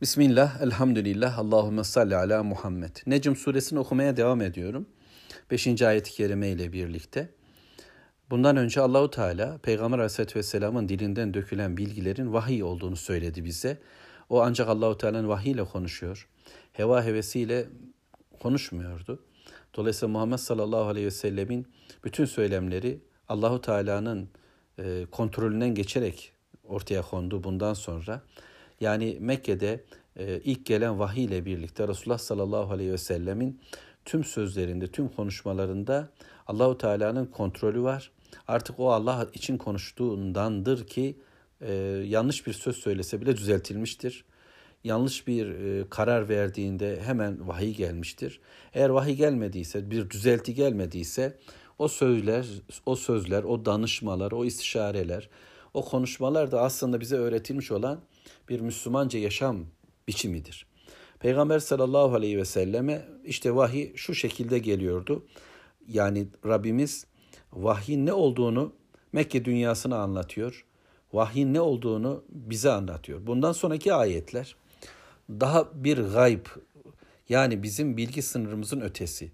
Bismillah, elhamdülillah, Allahümme salli ala Muhammed. Necm suresini okumaya devam ediyorum. Beşinci ayet-i kerime ile birlikte. Bundan önce Allahu Teala Peygamber Aleyhisselatü Vesselam'ın dilinden dökülen bilgilerin vahiy olduğunu söyledi bize. O ancak Allahu Teala'nın vahiy ile konuşuyor. Heva hevesiyle konuşmuyordu. Dolayısıyla Muhammed sallallahu aleyhi ve sellemin bütün söylemleri Allahu Teala'nın e, kontrolünden geçerek ortaya kondu bundan sonra. Yani Mekke'de e, ilk gelen vahiy ile birlikte Resulullah sallallahu aleyhi ve sellemin tüm sözlerinde, tüm konuşmalarında Allahu Teala'nın kontrolü var. Artık o Allah için konuştuğundandır ki e, yanlış bir söz söylese bile düzeltilmiştir. Yanlış bir e, karar verdiğinde hemen vahiy gelmiştir. Eğer vahiy gelmediyse, bir düzelti gelmediyse o sözler, o sözler, o danışmalar, o istişareler, o konuşmalar da aslında bize öğretilmiş olan bir Müslümanca yaşam biçimidir. Peygamber sallallahu aleyhi ve selleme işte vahiy şu şekilde geliyordu. Yani Rabbimiz vahyin ne olduğunu Mekke dünyasına anlatıyor. Vahyin ne olduğunu bize anlatıyor. Bundan sonraki ayetler daha bir gayb yani bizim bilgi sınırımızın ötesi.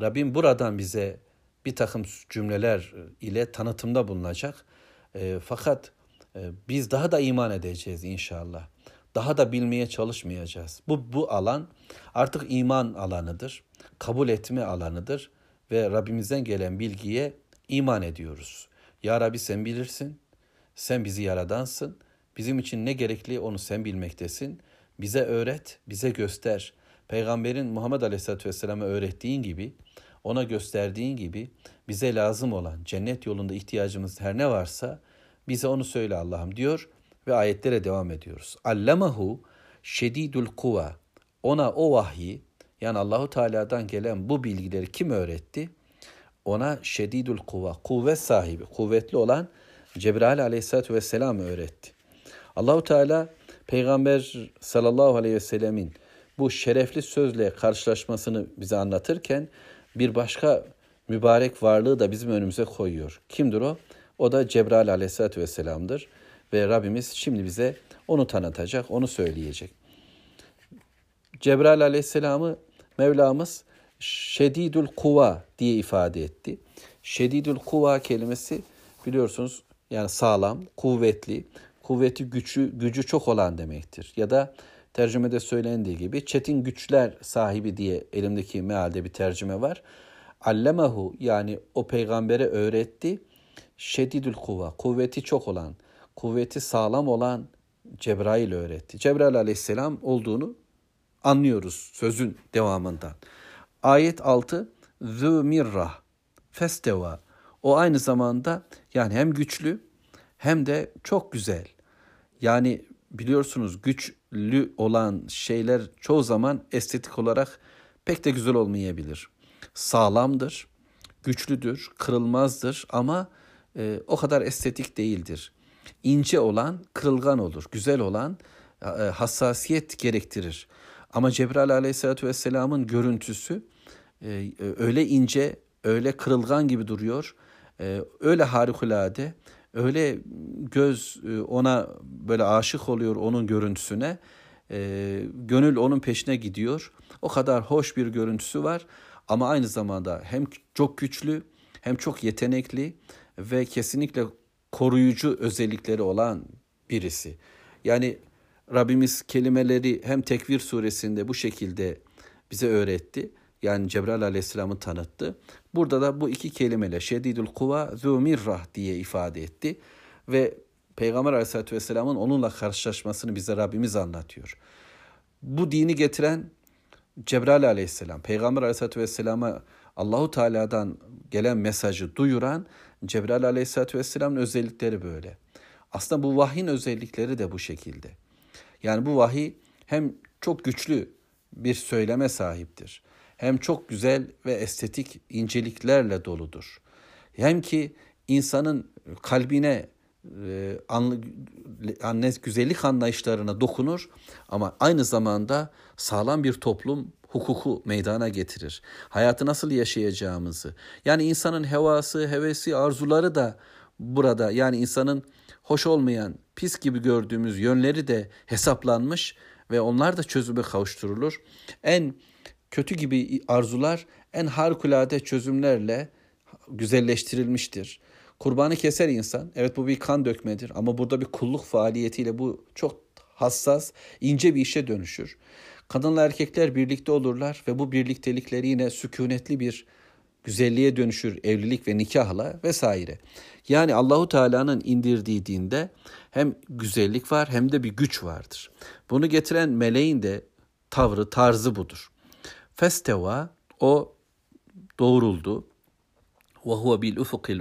Rabbim buradan bize bir takım cümleler ile tanıtımda bulunacak. E, fakat e, biz daha da iman edeceğiz inşallah. Daha da bilmeye çalışmayacağız. Bu bu alan artık iman alanıdır. Kabul etme alanıdır ve Rabbimizden gelen bilgiye iman ediyoruz. Ya Rabbi sen bilirsin. Sen bizi yaradansın. Bizim için ne gerekli onu sen bilmektesin. Bize öğret, bize göster. Peygamberin Muhammed Aleyhisselatü Vesselam'a öğrettiğin gibi, ona gösterdiğin gibi bize lazım olan cennet yolunda ihtiyacımız her ne varsa bize onu söyle Allah'ım diyor ve ayetlere devam ediyoruz. Allamahu şedidul kuva. Ona o vahyi yani Allahu Teala'dan gelen bu bilgileri kim öğretti? Ona şedidul kuva, kuvvet sahibi, kuvvetli olan Cebrail aleyhissalatü vesselam öğretti. Allahu Teala Peygamber sallallahu aleyhi ve sellemin bu şerefli sözle karşılaşmasını bize anlatırken bir başka mübarek varlığı da bizim önümüze koyuyor. Kimdir o? O da Cebrail aleyhissalatü vesselam'dır. Ve Rabbimiz şimdi bize onu tanıtacak, onu söyleyecek. Cebrail aleyhisselamı Mevlamız şedidül kuva diye ifade etti. Şedidül kuva kelimesi biliyorsunuz yani sağlam, kuvvetli, kuvveti gücü, gücü çok olan demektir. Ya da tercümede söylendiği gibi çetin güçler sahibi diye elimdeki mealde bir tercüme var. Allemahu yani o peygambere öğretti. Şedidül kuva, kuvveti çok olan, kuvveti sağlam olan Cebrail öğretti. Cebrail aleyhisselam olduğunu anlıyoruz sözün devamından. Ayet 6 Zü mirrah festeva. O aynı zamanda yani hem güçlü hem de çok güzel. Yani biliyorsunuz güçlü olan şeyler çoğu zaman estetik olarak pek de güzel olmayabilir. Sağlamdır, güçlüdür, kırılmazdır ama e, o kadar estetik değildir. İnce olan kırılgan olur, güzel olan e, hassasiyet gerektirir. Ama Cebrail aleyhissalatü vesselamın görüntüsü e, öyle ince, öyle kırılgan gibi duruyor. E, öyle harikulade, öyle göz e, ona böyle aşık oluyor onun görüntüsüne. E, gönül onun peşine gidiyor. O kadar hoş bir görüntüsü var. Ama aynı zamanda hem çok güçlü hem çok yetenekli ve kesinlikle koruyucu özellikleri olan birisi. Yani Rabbimiz kelimeleri hem Tekvir suresinde bu şekilde bize öğretti. Yani Cebrail aleyhisselamı tanıttı. Burada da bu iki kelimeyle şedidül kuva zümirrah diye ifade etti. Ve Peygamber aleyhisselatü vesselamın onunla karşılaşmasını bize Rabbimiz anlatıyor. Bu dini getiren Cebrail aleyhisselam, Peygamber aleyhisselatü vesselama Allahu Teala'dan gelen mesajı duyuran Cebrail aleyhisselatü vesselamın özellikleri böyle. Aslında bu vahyin özellikleri de bu şekilde. Yani bu vahiy hem çok güçlü bir söyleme sahiptir. Hem çok güzel ve estetik inceliklerle doludur. Hem ki insanın kalbine e, anne güzellik anlayışlarına dokunur ama aynı zamanda sağlam bir toplum hukuku meydana getirir. Hayatı nasıl yaşayacağımızı. Yani insanın hevası, hevesi, arzuları da burada yani insanın hoş olmayan, pis gibi gördüğümüz yönleri de hesaplanmış ve onlar da çözüme kavuşturulur. En kötü gibi arzular en harikulade çözümlerle güzelleştirilmiştir. Kurbanı keser insan. Evet bu bir kan dökmedir ama burada bir kulluk faaliyetiyle bu çok hassas, ince bir işe dönüşür. Kadınla erkekler birlikte olurlar ve bu birliktelikleri yine sükunetli bir güzelliğe dönüşür evlilik ve nikahla vesaire. Yani Allahu Teala'nın indirdiği dinde hem güzellik var hem de bir güç vardır. Bunu getiren meleğin de tavrı, tarzı budur. Festeva o doğruldu. Ve huve bil ufukil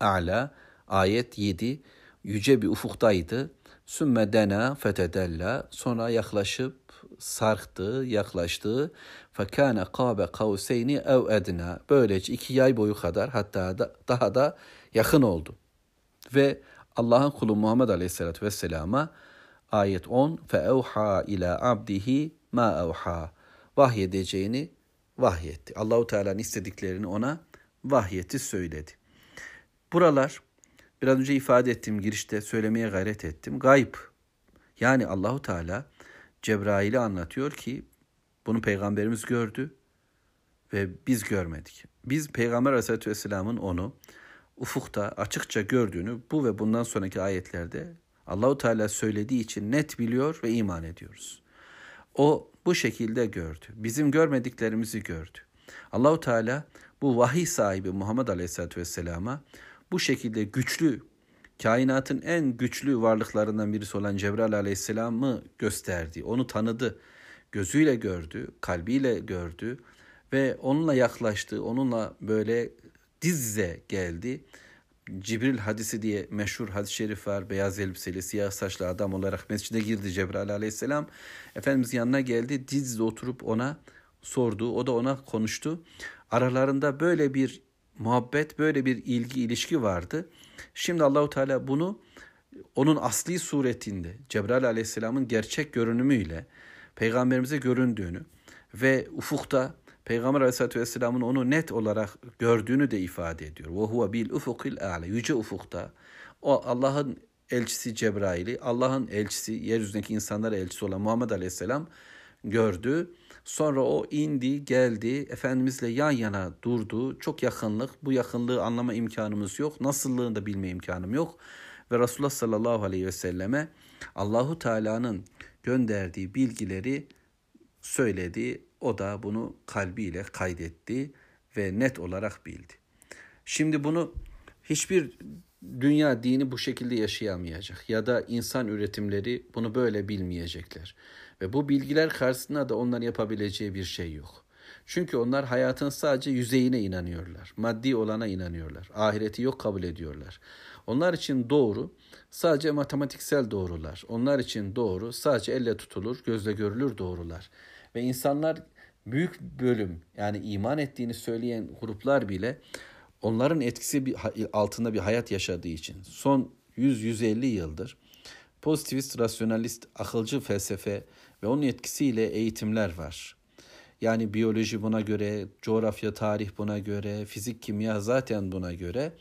a'la ayet 7 yüce bir ufuktaydı. Sümme dena fetedella sonra yaklaşıp sarktı, yaklaştı. Fekâne kâbe kavseyni ev edna. Böylece iki yay boyu kadar hatta da, daha da yakın oldu. Ve Allah'ın kulu Muhammed Aleyhisselatü Vesselam'a ayet 10 fe evha ila abdihi ma evha vahyedeceğini vahyetti. Allahu Teala'nın istediklerini ona vahyeti söyledi. Buralar biraz önce ifade ettiğim girişte söylemeye gayret ettim. Gayb. Yani Allahu Teala Cebrail'i anlatıyor ki bunu peygamberimiz gördü ve biz görmedik. Biz Peygamber Aleyhisselatü Vesselam'ın onu ufukta açıkça gördüğünü bu ve bundan sonraki ayetlerde Allahu Teala söylediği için net biliyor ve iman ediyoruz. O bu şekilde gördü. Bizim görmediklerimizi gördü. Allahu Teala bu vahiy sahibi Muhammed Aleyhisselatü Vesselam'a bu şekilde güçlü, kainatın en güçlü varlıklarından birisi olan Cebrail Aleyhisselam'ı gösterdi. Onu tanıdı, gözüyle gördü, kalbiyle gördü ve onunla yaklaştı, onunla böyle diz dize geldi. Cibril hadisi diye meşhur hadis-i şerif var. Beyaz elbiseli, siyah saçlı adam olarak mescide girdi Cebrail aleyhisselam. Efendimiz yanına geldi. Diz dize oturup ona sordu. O da ona konuştu. Aralarında böyle bir muhabbet, böyle bir ilgi, ilişki vardı. Şimdi Allahu Teala bunu onun asli suretinde Cebrail aleyhisselamın gerçek görünümüyle peygamberimize göründüğünü ve ufukta Peygamber Aleyhisselatü Vesselam'ın onu net olarak gördüğünü de ifade ediyor. Ve huve bil ufukil a'le. Yüce ufukta. O Allah'ın elçisi Cebrail'i, Allah'ın elçisi, yeryüzündeki insanlara elçisi olan Muhammed Aleyhisselam gördü. Sonra o indi, geldi, Efendimizle yan yana durdu. Çok yakınlık, bu yakınlığı anlama imkanımız yok. Nasıllığını da bilme imkanım yok. Ve Resulullah sallallahu aleyhi ve selleme Allahu Teala'nın gönderdiği bilgileri söyledi. O da bunu kalbiyle kaydetti ve net olarak bildi. Şimdi bunu hiçbir dünya dini bu şekilde yaşayamayacak ya da insan üretimleri bunu böyle bilmeyecekler. Ve bu bilgiler karşısında da onların yapabileceği bir şey yok. Çünkü onlar hayatın sadece yüzeyine inanıyorlar. Maddi olana inanıyorlar. Ahireti yok kabul ediyorlar. Onlar için doğru sadece matematiksel doğrular. Onlar için doğru sadece elle tutulur, gözle görülür doğrular. Ve insanlar büyük bölüm yani iman ettiğini söyleyen gruplar bile onların etkisi bir, altında bir hayat yaşadığı için son 100-150 yıldır pozitivist, rasyonalist, akılcı felsefe ve onun etkisiyle eğitimler var. Yani biyoloji buna göre, coğrafya, tarih buna göre, fizik, kimya zaten buna göre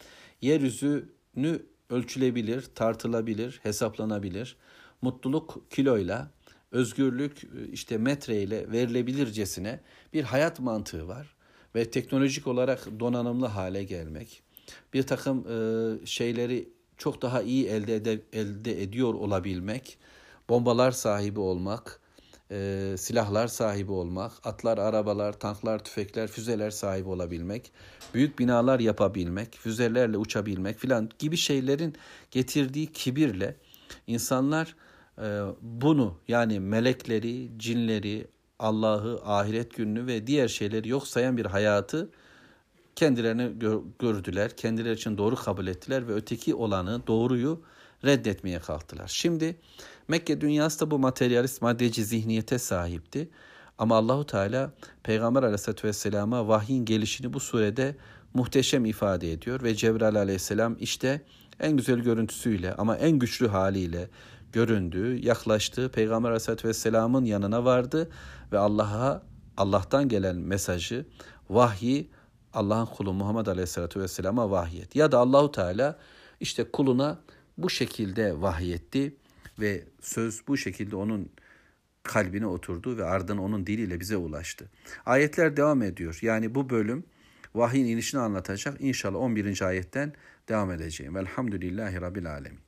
yeryüzünü ölçülebilir, tartılabilir, hesaplanabilir. Mutluluk kiloyla, özgürlük işte metreyle verilebilircesine bir hayat mantığı var. Ve teknolojik olarak donanımlı hale gelmek, bir takım e, şeyleri çok daha iyi elde, ede, elde ediyor olabilmek, bombalar sahibi olmak, e, silahlar sahibi olmak, atlar, arabalar, tanklar, tüfekler, füzeler sahibi olabilmek, büyük binalar yapabilmek, füzelerle uçabilmek filan gibi şeylerin getirdiği kibirle insanlar e, bunu yani melekleri, cinleri, Allah'ı, ahiret gününü ve diğer şeyleri yok sayan bir hayatı kendilerine gördüler, kendileri için doğru kabul ettiler ve öteki olanı, doğruyu reddetmeye kalktılar. Şimdi Mekke dünyası da bu materyalist maddeci zihniyete sahipti. Ama Allahu Teala Peygamber Aleyhisselatü Vesselam'a vahyin gelişini bu surede muhteşem ifade ediyor ve Cebrail Aleyhisselam işte en güzel görüntüsüyle ama en güçlü haliyle göründü, yaklaştı. Peygamber Aleyhisselatü Vesselam'ın yanına vardı ve Allah'a Allah'tan gelen mesajı, vahyi Allah'ın kulu Muhammed Aleyhisselatü Vesselam'a vahyet. Ya da Allahu Teala işte kuluna bu şekilde vahyetti ve söz bu şekilde onun kalbine oturdu ve ardından onun diliyle bize ulaştı. Ayetler devam ediyor. Yani bu bölüm vahyin inişini anlatacak. İnşallah 11. ayetten devam edeceğim. Velhamdülillahi Rabbil Alemin.